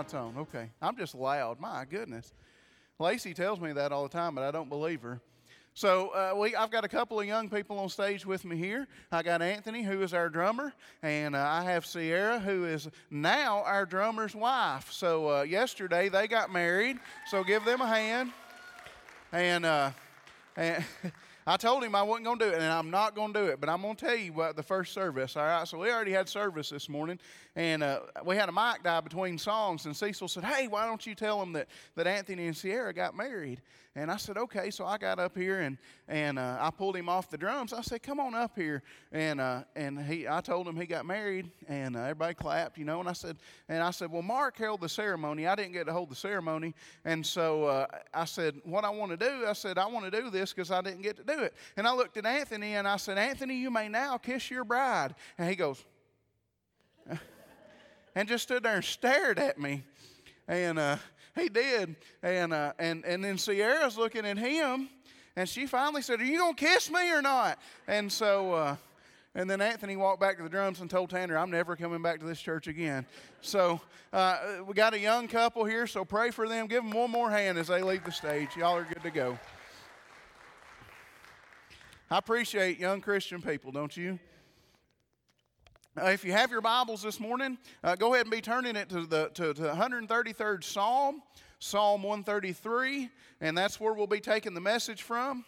my tone. Okay. I'm just loud. My goodness. Lacey tells me that all the time, but I don't believe her. So uh, we, I've got a couple of young people on stage with me here. I got Anthony, who is our drummer, and uh, I have Sierra, who is now our drummer's wife. So uh, yesterday they got married. So give them a hand. And uh, and. I told him I wasn't going to do it, and I'm not going to do it. But I'm going to tell you what the first service. All right, so we already had service this morning, and uh, we had a mic die between songs. And Cecil said, "Hey, why don't you tell them that that Anthony and Sierra got married?" And I said, "Okay." So I got up here and and uh, I pulled him off the drums. I said, "Come on up here." And uh, and he, I told him he got married, and uh, everybody clapped, you know. And I said, and I said, "Well, Mark held the ceremony. I didn't get to hold the ceremony." And so uh, I said, "What I want to do," I said, "I want to do this because I didn't get to do it." And I looked at Anthony and I said, "Anthony, you may now kiss your bride." And he goes and just stood there and stared at me. And uh, he did. And, uh, and, and then Sierra's looking at him, and she finally said, Are you going to kiss me or not? And so, uh, and then Anthony walked back to the drums and told Tanner, I'm never coming back to this church again. So uh, we got a young couple here, so pray for them. Give them one more hand as they leave the stage. Y'all are good to go. I appreciate young Christian people, don't you? Uh, if you have your Bibles this morning, uh, go ahead and be turning it to the to, to 133rd Psalm, Psalm 133, and that's where we'll be taking the message from.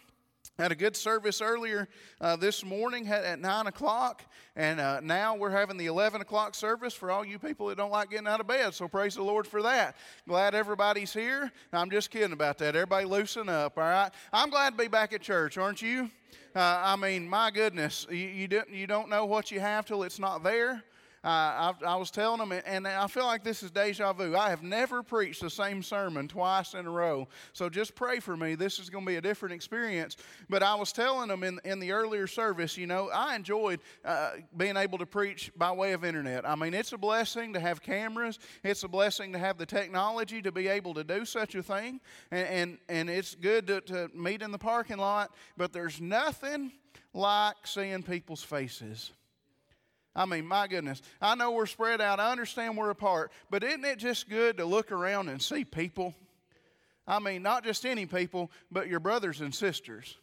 Had a good service earlier uh, this morning at 9 o'clock, and uh, now we're having the 11 o'clock service for all you people that don't like getting out of bed. So praise the Lord for that. Glad everybody's here. I'm just kidding about that. Everybody loosen up, all right? I'm glad to be back at church, aren't you? Uh, I mean, my goodness, you, you, don't, you don't know what you have till it's not there. I, I, was telling them, and I feel like this is deja vu. I have never preached the same sermon twice in a row. So just pray for me. This is going to be a different experience. But I was telling them in, in the earlier service, you know, I enjoyed uh, being able to preach by way of internet. I mean, it's a blessing to have cameras, it's a blessing to have the technology to be able to do such a thing. And, and, and it's good to, to meet in the parking lot, but there's nothing like seeing people's faces. I mean, my goodness. I know we're spread out. I understand we're apart. But isn't it just good to look around and see people? I mean, not just any people, but your brothers and sisters.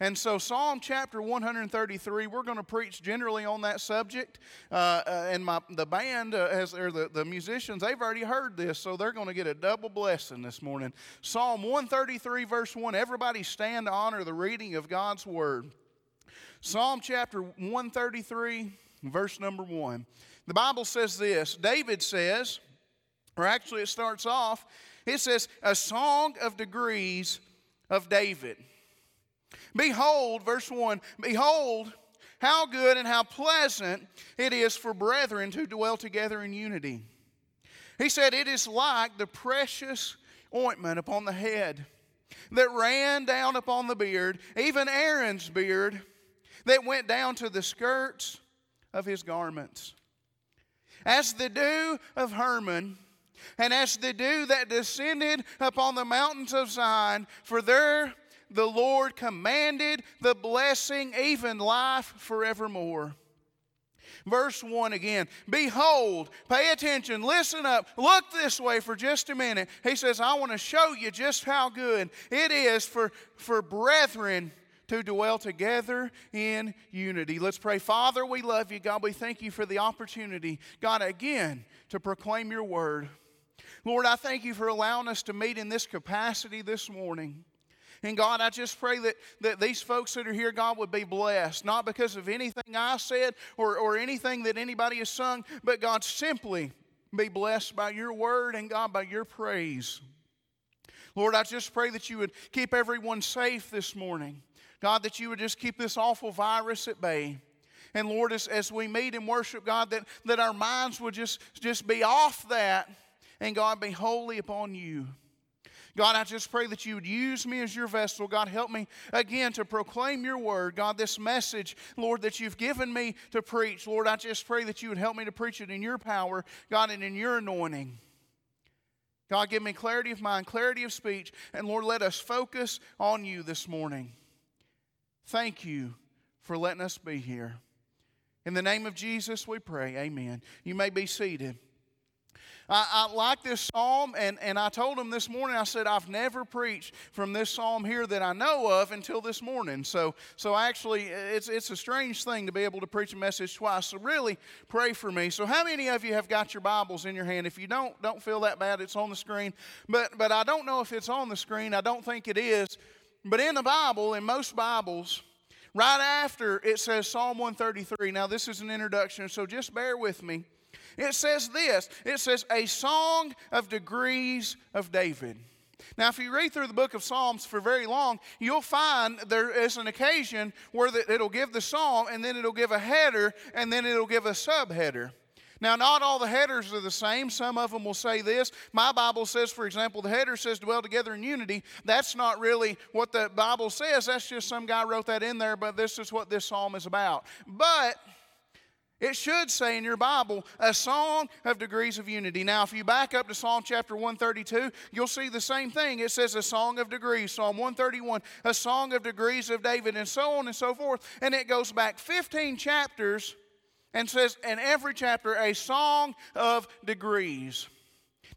And so, Psalm chapter 133, we're going to preach generally on that subject. Uh, uh, and my, the band, uh, has, or the, the musicians, they've already heard this, so they're going to get a double blessing this morning. Psalm 133, verse 1 Everybody stand to honor the reading of God's word. Psalm chapter 133 verse number one. The Bible says this David says, or actually it starts off, it says, a song of degrees of David. Behold, verse 1 Behold, how good and how pleasant it is for brethren to dwell together in unity. He said, It is like the precious ointment upon the head that ran down upon the beard, even Aaron's beard, that went down to the skirts of his garments. As the dew of Hermon, and as the dew that descended upon the mountains of Zion, for there the Lord commanded the blessing, even life forevermore. Verse 1 again Behold, pay attention, listen up, look this way for just a minute. He says, I want to show you just how good it is for, for brethren to dwell together in unity. Let's pray. Father, we love you. God, we thank you for the opportunity, God, again, to proclaim your word. Lord, I thank you for allowing us to meet in this capacity this morning. And God, I just pray that, that these folks that are here, God, would be blessed, not because of anything I said or, or anything that anybody has sung, but God, simply be blessed by your word and God, by your praise. Lord, I just pray that you would keep everyone safe this morning. God, that you would just keep this awful virus at bay. And Lord, as, as we meet and worship, God, that, that our minds would just, just be off that and God be wholly upon you. God, I just pray that you would use me as your vessel. God, help me again to proclaim your word. God, this message, Lord, that you've given me to preach, Lord, I just pray that you would help me to preach it in your power, God, and in your anointing. God, give me clarity of mind, clarity of speech, and Lord, let us focus on you this morning. Thank you for letting us be here. In the name of Jesus, we pray. Amen. You may be seated. I, I, like this psalm, and, and I told him this morning, I said, I've never preached from this psalm here that I know of until this morning. So, so actually, it's, it's a strange thing to be able to preach a message twice. So, really, pray for me. So, how many of you have got your Bibles in your hand? If you don't, don't feel that bad. It's on the screen. But, but I don't know if it's on the screen. I don't think it is. But in the Bible, in most Bibles, right after it says Psalm 133. Now, this is an introduction, so just bear with me. It says this it says, a song of degrees of David. Now, if you read through the book of Psalms for very long, you'll find there is an occasion where it'll give the psalm, and then it'll give a header, and then it'll give a subheader. Now, not all the headers are the same. Some of them will say this. My Bible says, for example, the header says dwell together in unity. That's not really what the Bible says. That's just some guy wrote that in there, but this is what this psalm is about. But it should say in your Bible, a song of degrees of unity. Now, if you back up to Psalm chapter 132, you'll see the same thing. It says a song of degrees. Psalm 131, a song of degrees of David, and so on and so forth. And it goes back 15 chapters and says, in every chapter, a song of degrees.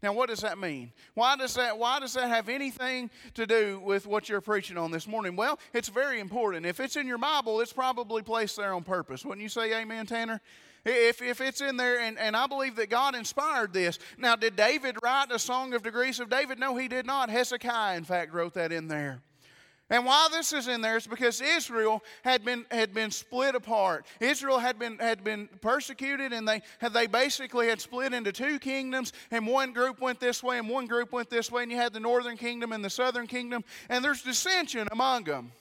Now, what does that mean? Why does that, why does that have anything to do with what you're preaching on this morning? Well, it's very important. If it's in your Bible, it's probably placed there on purpose. Wouldn't you say amen, Tanner? If, if it's in there, and, and I believe that God inspired this. Now, did David write a song of degrees of David? No, he did not. Hezekiah, in fact, wrote that in there. And why this is in there is because Israel had been, had been split apart. Israel had been, had been persecuted, and they, had, they basically had split into two kingdoms, and one group went this way, and one group went this way, and you had the northern kingdom and the southern kingdom, and there's dissension among them.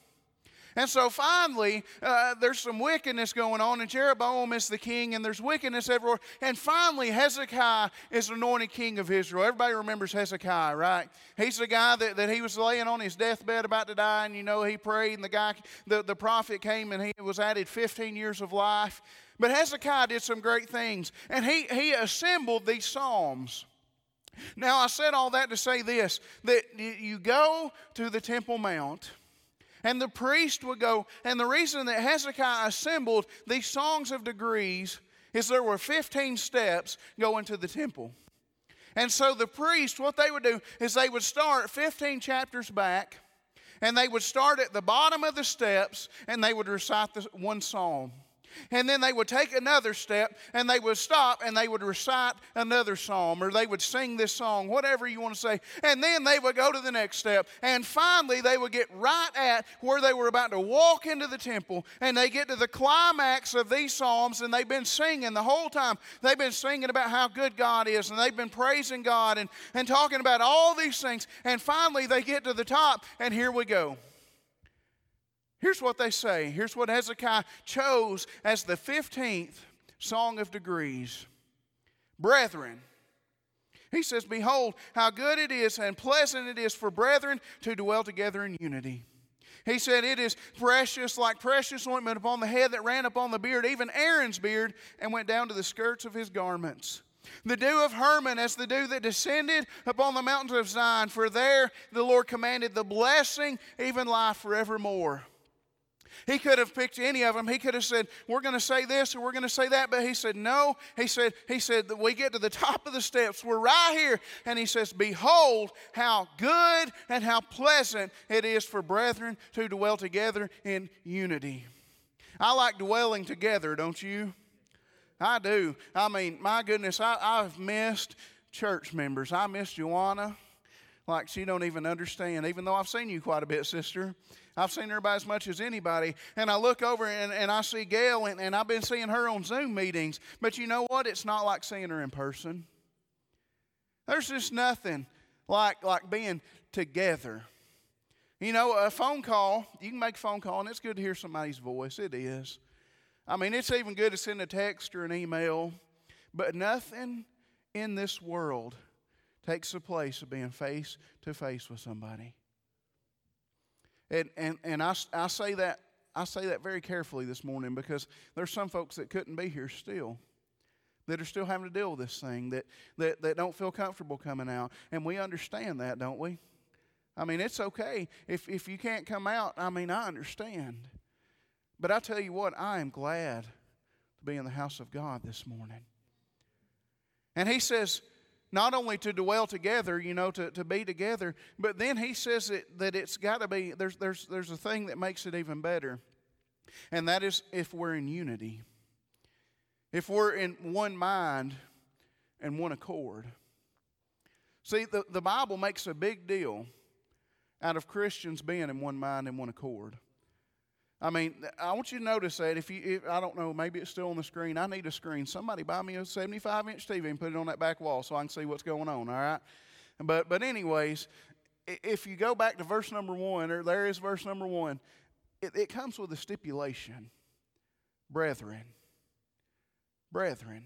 And so finally, uh, there's some wickedness going on, and Jeroboam is the king, and there's wickedness everywhere. And finally, Hezekiah is anointed king of Israel. Everybody remembers Hezekiah, right? He's the guy that, that he was laying on his deathbed about to die, and you know, he prayed, and the guy, the, the prophet came, and he was added 15 years of life. But Hezekiah did some great things, and he, he assembled these psalms. Now, I said all that to say this that you go to the Temple Mount and the priest would go. And the reason that Hezekiah assembled these songs of degrees is there were 15 steps going to the temple. And so the priest, what they would do is they would start 15 chapters back, and they would start at the bottom of the steps, and they would recite the one psalm. And then they would take another step and they would stop and they would recite another psalm or they would sing this song, whatever you want to say. And then they would go to the next step. And finally, they would get right at where they were about to walk into the temple and they get to the climax of these psalms and they've been singing the whole time. They've been singing about how good God is and they've been praising God and, and talking about all these things. And finally, they get to the top and here we go. Here's what they say. Here's what Hezekiah chose as the 15th Song of Degrees. Brethren, he says, Behold, how good it is and pleasant it is for brethren to dwell together in unity. He said, It is precious, like precious ointment upon the head that ran upon the beard, even Aaron's beard, and went down to the skirts of his garments. The dew of Hermon as the dew that descended upon the mountains of Zion, for there the Lord commanded the blessing, even life forevermore. He could have picked any of them. He could have said, We're going to say this and we're going to say that. But he said, No. He said, He said we get to the top of the steps. We're right here. And he says, Behold how good and how pleasant it is for brethren to dwell together in unity. I like dwelling together, don't you? I do. I mean, my goodness, I, I've missed church members. I miss Joanna like she don't even understand, even though I've seen you quite a bit, sister. I've seen her about as much as anybody. And I look over and, and I see Gail, and, and I've been seeing her on Zoom meetings. But you know what? It's not like seeing her in person. There's just nothing like, like being together. You know, a phone call, you can make a phone call, and it's good to hear somebody's voice. It is. I mean, it's even good to send a text or an email, but nothing in this world takes the place of being face to face with somebody. And, and, and I, I, say that, I say that very carefully this morning because there's some folks that couldn't be here still that are still having to deal with this thing, that, that, that don't feel comfortable coming out. And we understand that, don't we? I mean, it's okay. If, if you can't come out, I mean, I understand. But I tell you what, I am glad to be in the house of God this morning. And he says, not only to dwell together, you know, to, to be together, but then he says it, that it's got to be, there's, there's, there's a thing that makes it even better, and that is if we're in unity. If we're in one mind and one accord. See, the, the Bible makes a big deal out of Christians being in one mind and one accord. I mean, I want you to notice that if you, if, I don't know, maybe it's still on the screen. I need a screen. Somebody buy me a 75 inch TV and put it on that back wall so I can see what's going on, all right? But, but anyways, if you go back to verse number one, or there is verse number one, it, it comes with a stipulation brethren. Brethren.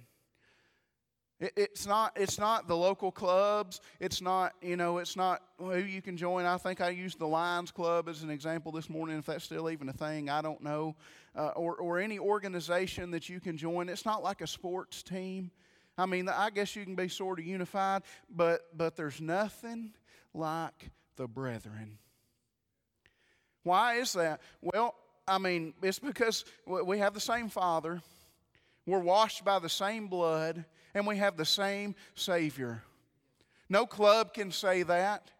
It's not, it's not the local clubs. It's not, you know, it's not who you can join. I think I used the Lions Club as an example this morning, if that's still even a thing. I don't know. Uh, or, or any organization that you can join. It's not like a sports team. I mean, I guess you can be sort of unified, but, but there's nothing like the brethren. Why is that? Well, I mean, it's because we have the same Father, we're washed by the same blood, and we have the same Savior. No club can say that.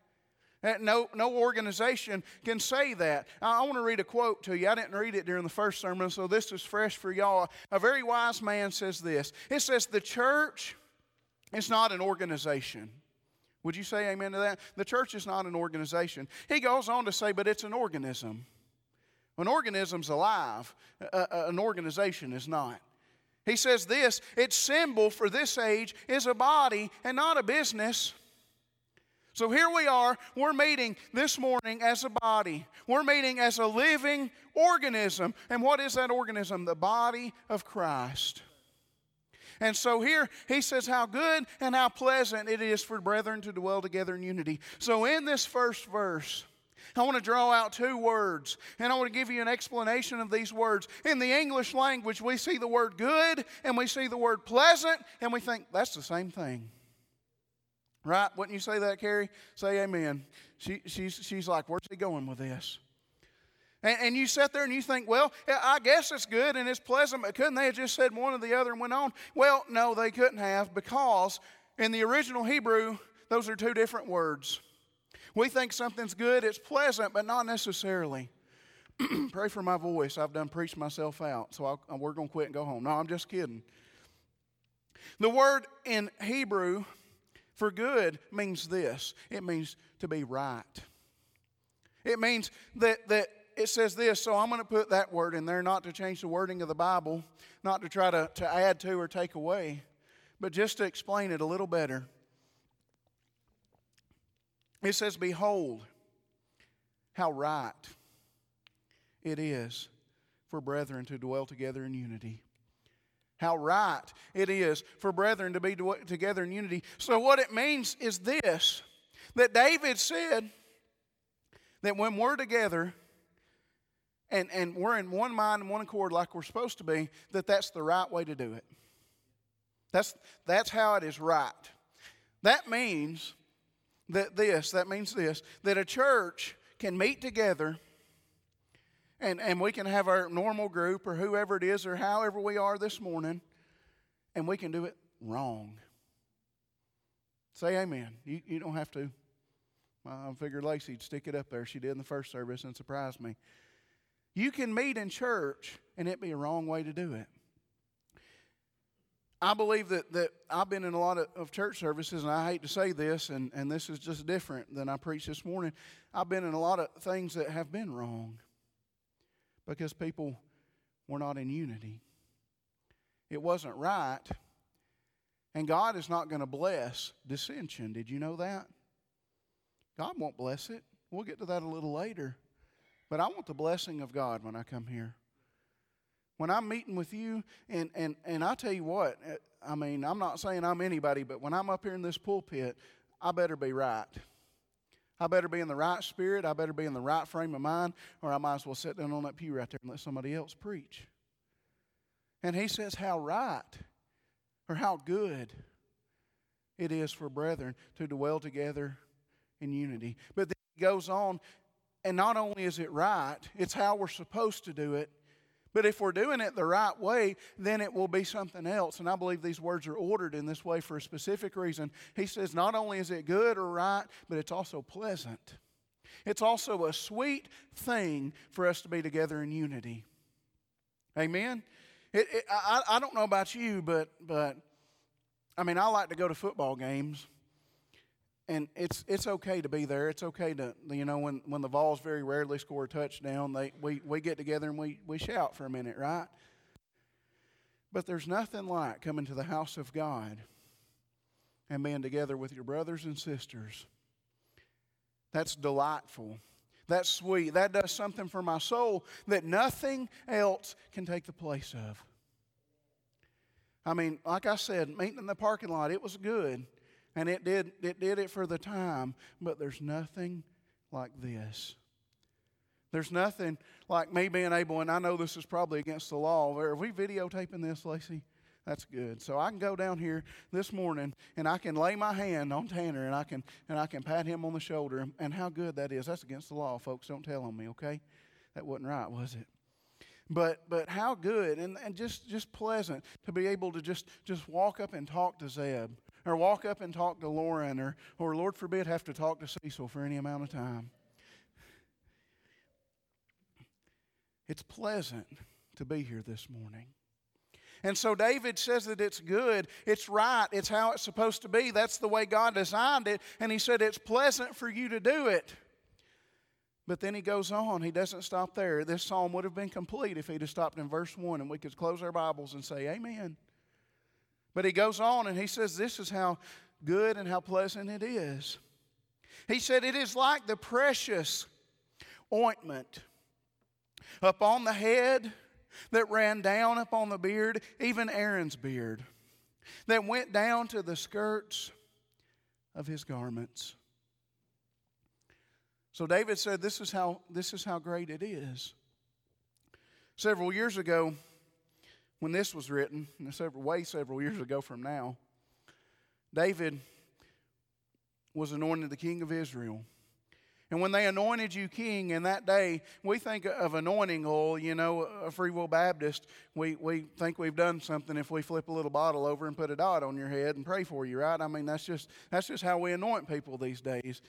Uh, no, no organization can say that. I want to read a quote to you. I didn't read it during the first sermon, so this is fresh for y'all. A very wise man says this It says, The church is not an organization. Would you say amen to that? The church is not an organization. He goes on to say, But it's an organism. An organism's alive, an organization is not. He says this its symbol for this age is a body and not a business. So here we are, we're meeting this morning as a body. We're meeting as a living organism. And what is that organism? The body of Christ. And so here he says how good and how pleasant it is for brethren to dwell together in unity. So in this first verse, I want to draw out two words, and I want to give you an explanation of these words. In the English language, we see the word good and we see the word pleasant, and we think that's the same thing. Right? Wouldn't you say that, Carrie? Say amen. She, she's, she's like, where's he going with this? And, and, you sit there and you think, well, I guess it's good and it's pleasant, but couldn't they have just said one or the other and went on? Well, no, they couldn't have because in the original Hebrew, those are two different words. We think something's good, it's pleasant, but not necessarily. Pray for my voice. I've done preached myself out, so I'll, we're going to quit and go home. No, I'm just kidding. The word in Hebrew for good means this it means to be right. It means that, that it says this, so I'm going to put that word in there, not to change the wording of the Bible, not to try to, to add to or take away, but just to explain it a little better. It says, Behold, how right it is for brethren to dwell together in unity. How right it is for brethren to be together in unity. So, what it means is this that David said that when we're together, and, and we're in one mind and one accord like we're supposed to be, that that's the right way to do it. That's, that's how it is right. That means that this, that means this, that a church can meet together and, and we can have our normal group or whoever it is or however we are this morning, and we can do it wrong. Say amen. You, you don't have to. I figured Lacey'd stick it up there. She did in the first service and surprised me. You can meet in church and it be a wrong way to do it. I believe that, that I've been in a lot of, of, church services, and I hate to say this, and, and this is just different than I preached this morning. I've been in a lot of things that have been wrong because people were not in unity. It wasn't right. And God is not going to bless dissension. Did you know that? God won't bless it. We'll get to that a little later. But I want the blessing of God when I come here when I'm meeting with you, and, and, and I tell you what, eh, I mean, I'm not saying I'm anybody, but when I'm up here in this pulpit, I better be right. I better be in the right spirit. I better be in the right frame of mind, or I might as well sit down on that pew right there and let somebody else preach. And he says, How right or how good it is for brethren to dwell together in unity. But then he goes on, and not only is it right, it's how we're supposed to do it, But if we're doing it the right way, then it will be something else. And I believe these words are ordered in this way for a specific reason. He says, not only is it good or right, but it's also pleasant. It's also a sweet thing for us to be together in unity. Amen? It, it, I, I don't know about you, but, but I mean, I like to go to football games and it's it's okay to be there. It's okay to you know when when the Vols very rarely score a touchdown, they we we get together and we we shout for a minute, right? But there's nothing like coming to the house of God and being together with your brothers and sisters. That's delightful. That's sweet. That does something for my soul that nothing else can take the place of. I mean, like I said, meeting in the parking lot, it was good. And it did, it did it for the time, but there's nothing like this. There's nothing like me being able, and I know this is probably against the law. Are we videotaping this, Lacey? That's good. So I can go down here this morning and I can lay my hand on Tanner and I can and I can pat him on the shoulder. And how good that is. That's against the law, folks. Don't tell on me, okay? That wasn't right, was it? But but how good and, and just just pleasant to be able to just just walk up and talk to Zeb or walk up and talk to Lauren, or, or Lord forbid, have to talk to Cecil for any amount of time. It's pleasant to be here this morning. And so David says that it's good, it's right, it's how it's supposed to be. That's the way God designed it. And he said it's pleasant for you to do it. But then he goes on, he doesn't stop there. This psalm would have been complete if he'd have stopped in verse 1 and we could close our Bibles and say, Amen. But he goes on and he says, This is how good and how pleasant it is. He said, It is like the precious ointment upon the head that ran down upon the beard, even Aaron's beard, that went down to the skirts of his garments. So David said, This is how, this is how great it is. Several years ago, when this was written, way several years ago from now, David was anointed the king of Israel. And when they anointed you king in that day, we think of anointing oil, you know, a Free Will Baptist, we, we think we've done something if we flip a little bottle over and put a dot on your head and pray for you, right? I mean, that's just, that's just how we anoint people these days.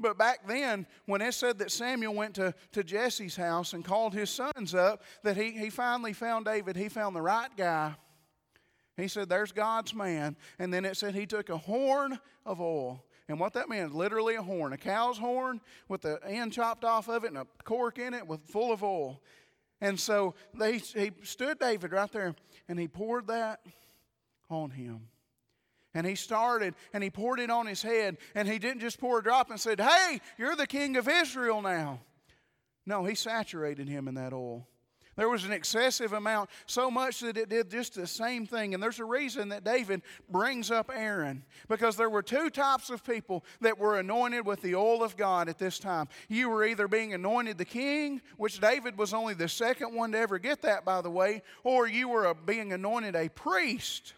But back then, when it said that Samuel went to, to Jesse's house and called his sons up, that he, he finally found David, he found the right guy. He said, There's God's man. And then it said he took a horn of oil. And what that meant, literally a horn, a cow's horn with the end chopped off of it and a cork in it with full of oil. And so they, he stood David right there and he poured that on him. And he started and he poured it on his head. And he didn't just pour a drop and said, Hey, you're the king of Israel now. No, he saturated him in that oil. There was an excessive amount, so much that it did just the same thing. And there's a reason that David brings up Aaron, because there were two types of people that were anointed with the oil of God at this time. You were either being anointed the king, which David was only the second one to ever get that, by the way, or you were being anointed a priest.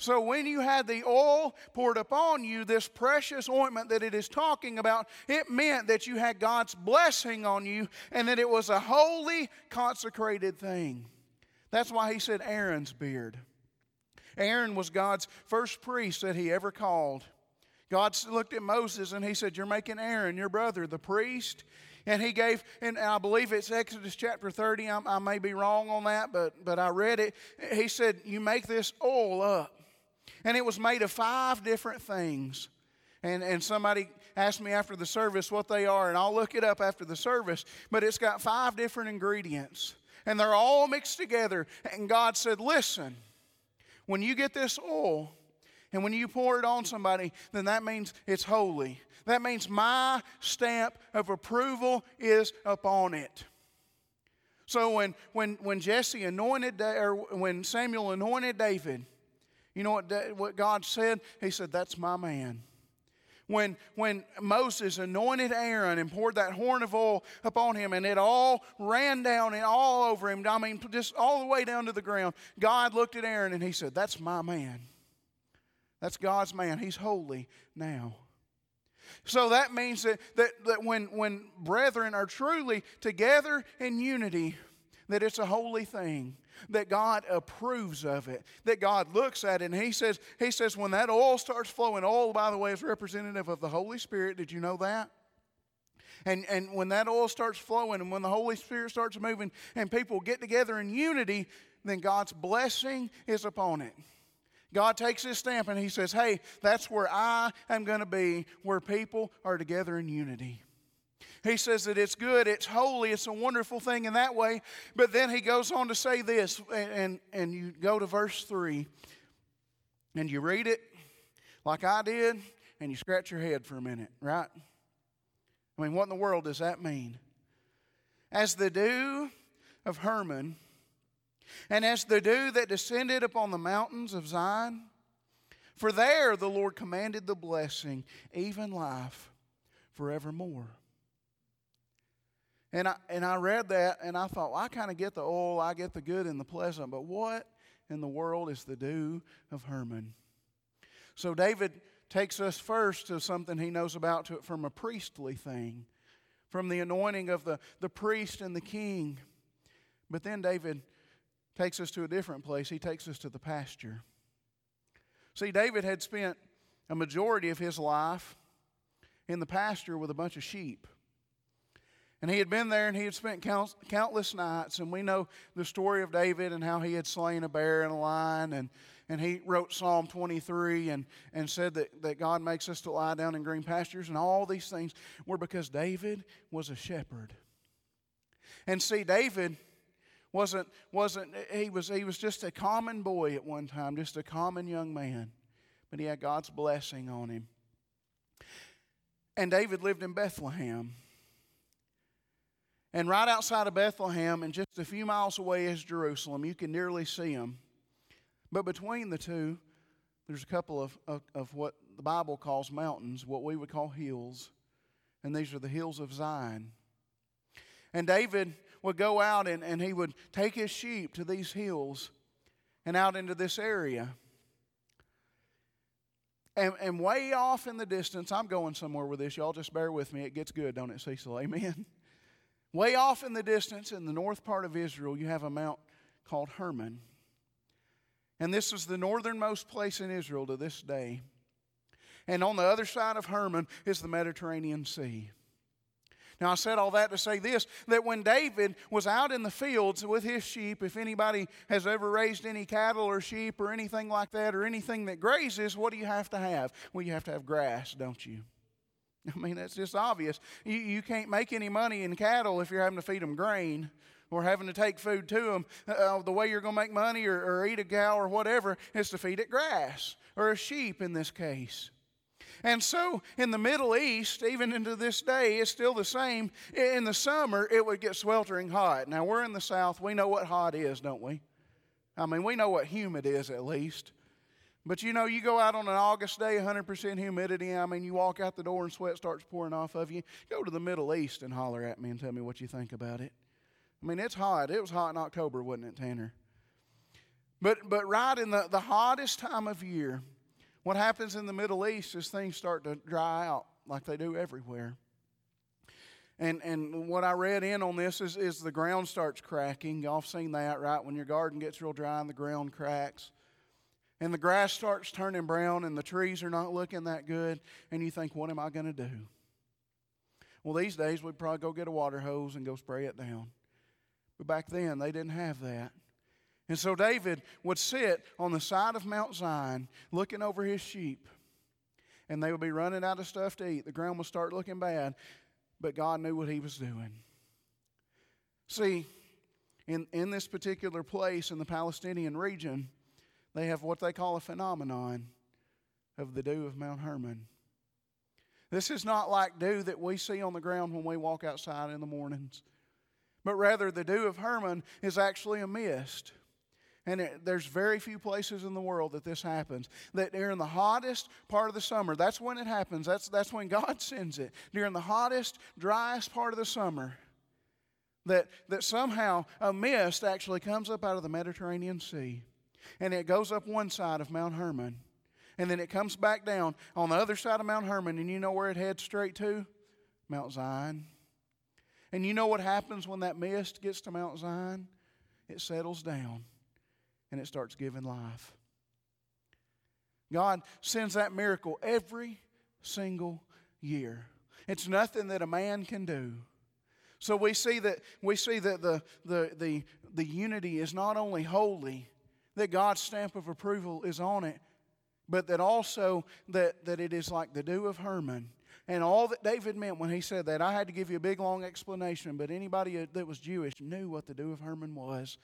So when you had the oil poured upon you, this precious ointment that it is talking about, it meant that you had God's blessing on you and that it was a holy, consecrated thing. That's why he said Aaron's beard. Aaron was God's first priest that he ever called. God looked at Moses and he said, You're making Aaron, your brother, the priest. And he gave, and I believe it's Exodus chapter 30. I, I may be wrong on that, but, but I read it. He said, You make this oil up. And it was made of five different things. And, and somebody asked me after the service what they are, and I'll look it up after the service. But it's got five different ingredients, and they're all mixed together. And God said, Listen, when you get this oil, and when you pour it on somebody, then that means it's holy. That means my stamp of approval is upon it. So when, when, when Jesse anointed, or when Samuel anointed David, you know what, what God said? He said, That's my man. When, when Moses anointed Aaron and poured that horn of oil upon him, and it all ran down and all over him, I mean, just all the way down to the ground, God looked at Aaron and he said, That's my man. That's God's man. He's holy now. So that means that, that, that when, when brethren are truly together in unity, that it's a holy thing, that God approves of it, that God looks at it, and He says, He says, when that oil starts flowing, oil, by the way, is representative of the Holy Spirit. Did you know that? And, and when that oil starts flowing and when the Holy Spirit starts moving and people get together in unity, then God's blessing is upon it. God takes his stamp and he says, Hey, that's where I am going to be, where people are together in unity. He says that it's good, it's holy, it's a wonderful thing in that way. But then he goes on to say this, and, and, and you go to verse 3 and you read it like I did, and you scratch your head for a minute, right? I mean, what in the world does that mean? As the dew of Hermon, and as the dew that descended upon the mountains of Zion, for there the Lord commanded the blessing, even life forevermore. And I, and I read that and I thought, well, I kind of get the oil, I get the good and the pleasant, but what in the world is the dew of Hermon? So David takes us first to something he knows about to, from a priestly thing, from the anointing of the, the priest and the king. But then David takes us to a different place. He takes us to the pasture. See, David had spent a majority of his life in the pasture with a bunch of sheep. And he had been there and he had spent count, countless nights. And we know the story of David and how he had slain a bear and a lion. And, and he wrote Psalm 23 and, and said that, that God makes us to lie down in green pastures. And all these things were because David was a shepherd. And see, David wasn't, wasn't he, was, he was just a common boy at one time, just a common young man. But he had God's blessing on him. And David lived in Bethlehem. And right outside of Bethlehem, and just a few miles away, is Jerusalem. You can nearly see them. But between the two, there's a couple of, of, of, what the Bible calls mountains, what we would call hills. And these are the hills of Zion. And David would go out and, and he would take his sheep to these hills and out into this area. And, and way off in the distance, I'm going somewhere with this. Y'all just bear with me. It gets good, don't it, Cecil? Amen. Way off in the distance, in the north part of Israel, you have a mount called Hermon. And this is the northernmost place in Israel to this day. And on the other side of Hermon is the Mediterranean Sea. Now, I said all that to say this that when David was out in the fields with his sheep, if anybody has ever raised any cattle or sheep or anything like that, or anything that grazes, what do you have to have? Well, you have to have grass, don't you? I mean, that's just obvious. You, you can't make any money in cattle if you're having to feed them grain or having to take food to them. Uh, the way you're going to make money or, or eat a cow or whatever is to feed it grass or a sheep in this case. And so in the Middle East, even into this day, it's still the same. In the summer, it would get sweltering hot. Now, we're in the South. We know what hot is, don't we? I mean, we know what humid is at least. But you know, you go out on an August day, 100% humidity. I mean, you walk out the door and sweat starts pouring off of you. Go to the Middle East and holler at me and tell me what you think about it. I mean, it's hot. It was hot in October, wasn't it, Tanner? But, but right in the, the hottest time of year, what happens in the Middle East is things start to dry out like they do everywhere. And, and what I read in on this is, is the ground starts cracking. Y'all seen that, right? When your garden gets real dry and the ground cracks. And the grass starts turning brown and the trees are not looking that good. And you think, what am I going to do? Well, these days we'd probably go get a water hose and go spray it down. But back then they didn't have that. And so David would sit on the side of Mount Zion looking over his sheep. And they would be running out of stuff to eat. The ground would start looking bad. But God knew what he was doing. See, in, in this particular place in the Palestinian region, they have what they call a phenomenon of the dew of Mount Hermon. This is not like dew that we see on the ground when we walk outside in the mornings, but rather the dew of Hermon is actually a mist. And it, there's very few places in the world that this happens. That during the hottest part of the summer, that's when it happens. That's, that's when God sends it. During the hottest, driest part of the summer, that, that somehow a mist actually comes up out of the Mediterranean Sea. And it goes up one side of Mount Hermon. And then it comes back down on the other side of Mount Hermon. And you know where it heads straight to? Mount Zion. And you know what happens when that mist gets to Mount Zion? it settles down and it starts giving life. God sends that miracle every single year. It's nothing that a man can do. So we see that we see that the, the, the, the unity is not only holy, that God's stamp of approval is on it, but that also that, that it is like the dew of Hermon. And all that David meant when he said that, I had to give you a big long explanation, but anybody uh, that was Jewish knew what the dew of Hermon was.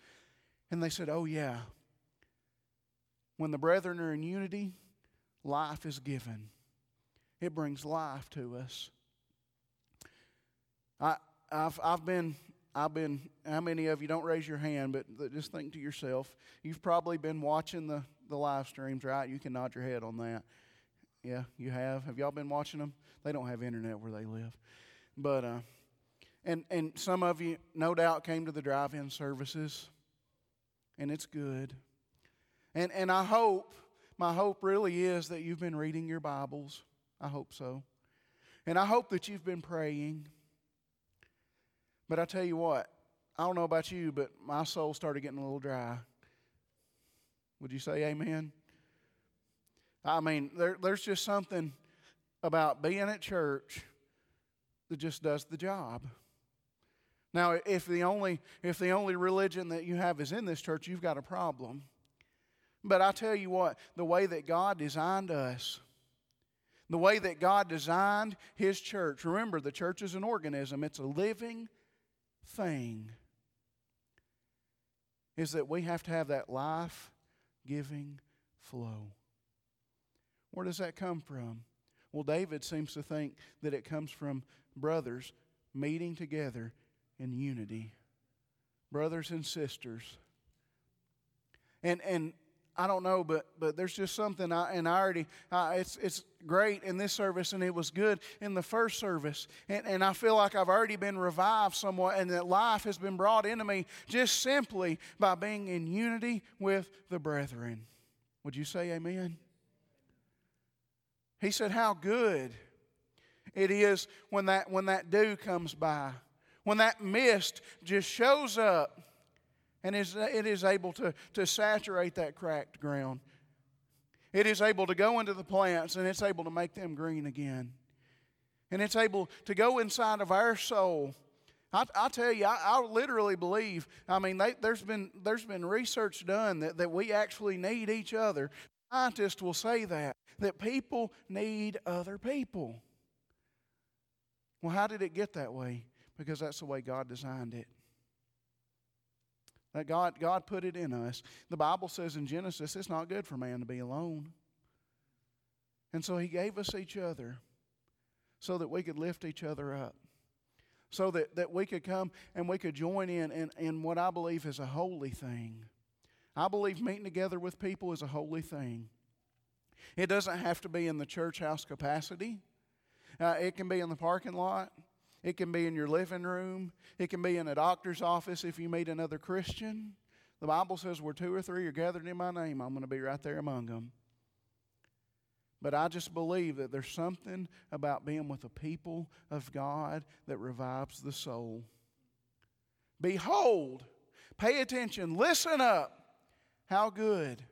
And they said, Oh, yeah. When the brethren are in unity, life is given, it brings life to us. I, I've, I've been I've been, how many of you don't raise your hand, but just think to yourself, you've probably been watching the, the live streams, right? You can nod your head on that. Yeah, you have. Have y'all been watching them? They don't have internet where they live. But, uh, and, and some of you, no doubt, came to the drive in services, and it's good. And, and I hope, my hope really is that you've been reading your Bibles. I hope so. And I hope that you've been praying. But I tell you what, I don't know about you, but my soul started getting a little dry. Would you say amen? I mean, there, there's just something about being at church that just does the job. Now, if the only if the only religion that you have is in this church, you've got a problem. But I tell you what, the way that God designed us, the way that God designed His church. Remember, the church is an organism. It's a living thing is that we have to have that life giving flow. Where does that come from? Well, David seems to think that it comes from brothers meeting together in unity, brothers and sisters. And, and I don't know, but but there's just something. I, and I already, uh, it's it's great in this service, and it was good in the first service. And, and I feel like I've already been revived somewhat, and that life has been brought into me just simply by being in unity with the brethren. Would you say Amen? He said, "How good it is when that when that dew comes by, when that mist just shows up." And it is able to, to saturate that cracked ground. It is able to go into the plants and it's able to make them green again. And it's able to go inside of our soul. I, I tell you, I, I, literally believe, I mean, they, there's, been, there's been research done that, that we actually need each other. Scientists will say that, that people need other people. Well, how did it get that way? Because that's the way God designed it. That God, God put it in us. The Bible says in Genesis, it's not good for man to be alone. And so He gave us each other so that we could lift each other up. So that, that we could come and we could join in, in in what I believe is a holy thing. I believe meeting together with people is a holy thing. It doesn't have to be in the church house capacity. Uh, it can be in the parking lot. It can be in your living room. It can be in a doctor's office if you meet another Christian. The Bible says, where two or three are gathered in my name, I'm going to be right there among them. But I just believe that there's something about being with the people of God that revives the soul. Behold, pay attention, listen up, how good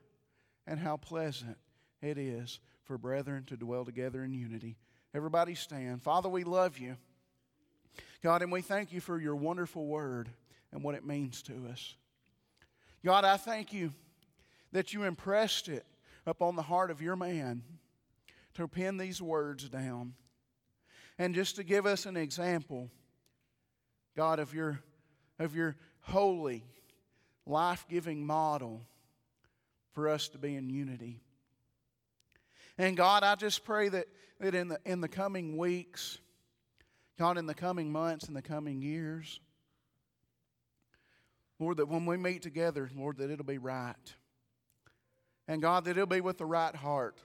and how pleasant it is for brethren to dwell together in unity. Everybody stand. Father, we love you. God, and we thank you for your wonderful word and what it means to us. God, I thank you that you impressed it upon the heart of your man to pen these words down. And just to give us an example, God, of your, of your holy, life giving model for us to be in unity. And God, I just pray that, that in, the, in the coming weeks, God, in the coming months and the coming years, Lord, that when we meet together, Lord, that it'll be right. And God, that it'll be with the right heart,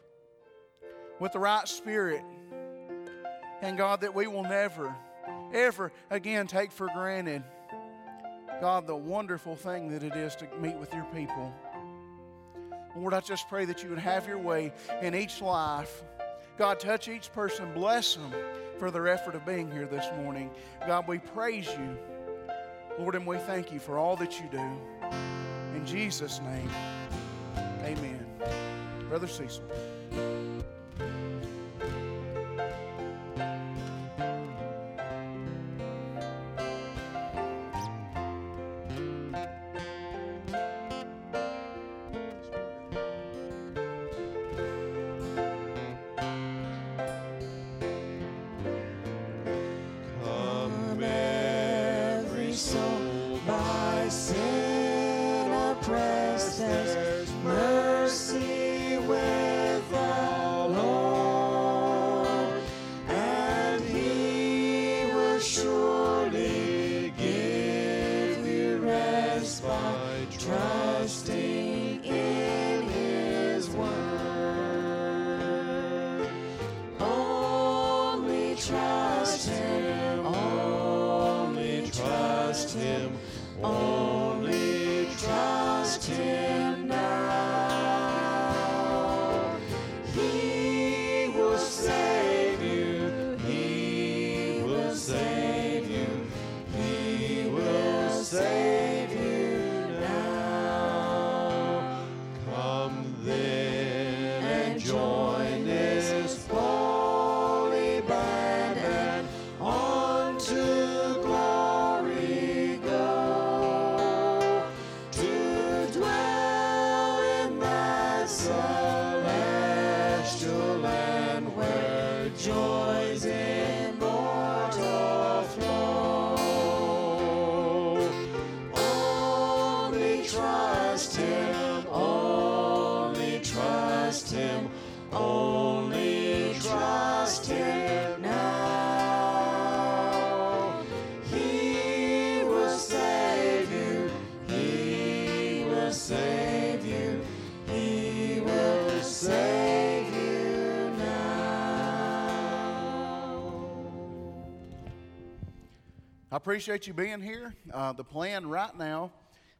with the right spirit. And God, that we will never, ever again take for granted, God, the wonderful thing that it is to meet with your people. Lord, I just pray that you would have your way in each life. God, touch each person, bless them for their effort of being here this morning. God, we praise you. Lord, and we thank you for all that you do. In Jesus' name, amen. Brother Cecil. Where appreciate you being here. Uh, the plan right now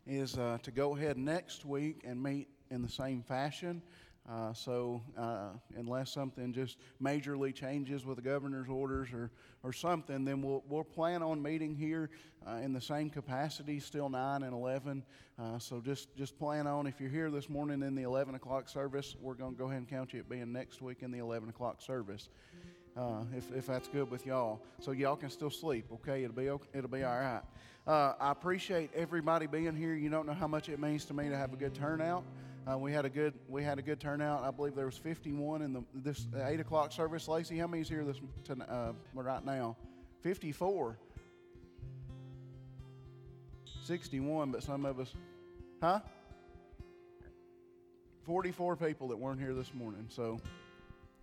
is uh, to go ahead next week and meet in the same fashion. Uh, so, uh, unless something just majorly changes with the governor's orders or, or something, then we'll, we'll plan on meeting here uh, in the same capacity, still 9 and 11. Uh, so, just, just plan on, if you're here this morning in the 11 o'clock service, we're going to go ahead and count you at being next week in the 11 o'clock service uh, if, if that's good with y'all. So y'all can still sleep, okay? It'll be okay, it'll be all right. Uh, I appreciate everybody being here. You don't know how much it means to me to have a good turnout. Uh, we had a good we had a good turnout. I believe there was 51 in the this eight o'clock service. Lacey, how many's here this to, uh, right now? 54. 61, but some of us, huh? 44 people that weren't here this morning. So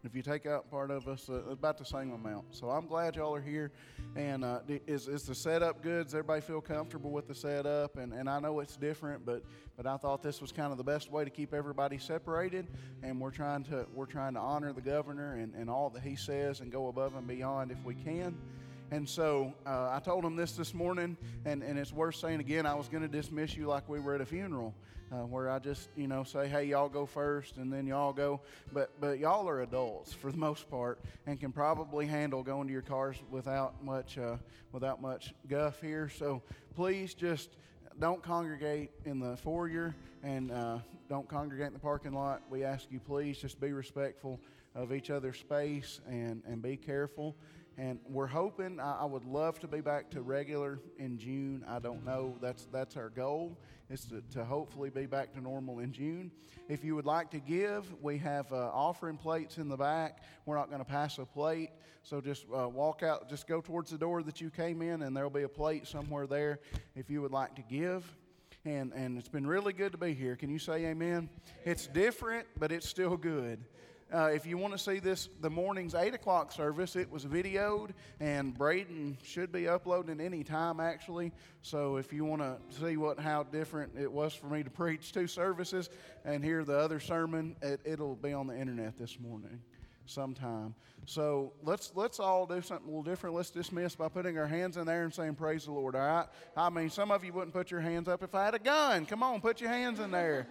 if you take out part of us, uh, about the same amount. So I'm glad y'all are here. And uh, is, is the setup good? Does everybody feel comfortable with the setup? And, and I know it's different, but but I thought this was kind of the best way to keep everybody separated. And we're trying to we're trying to honor the governor and, and all that he says and go above and beyond if we can. And so uh, I told him this this morning, and, and it's worth saying again. I was going to dismiss you like we were at a funeral, uh, where I just you know say, hey, y'all go first, and then y'all go. But but y'all are adults for the most part, and can probably handle going to your cars without much uh, without much guff here. So please just don't congregate in the foyer and uh, don't congregate in the parking lot. We ask you please just be respectful of each other's space and and be careful. And we're hoping. I, I would love to be back to regular in June. I don't know. That's that's our goal. Is to, to hopefully be back to normal in June. If you would like to give, we have uh, offering plates in the back. We're not going to pass a plate, so just uh, walk out. Just go towards the door that you came in, and there'll be a plate somewhere there. If you would like to give. And, and it's been really good to be here. Can you say amen? It's different, but it's still good. Uh, if you want to see this, the morning's 8 o'clock service, it was videoed, and Braden should be uploading any time, actually. So if you want to see what how different it was for me to preach two services and hear the other sermon, it, it'll be on the internet this morning sometime. So let's let's all do something a little different. Let's dismiss by putting our hands in there and saying praise the Lord. All right. I mean, some of you wouldn't put your hands up if I had a gun. Come on, put your hands in there.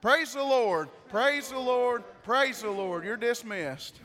Praise the Lord. Praise the Lord. Praise the Lord. You're dismissed.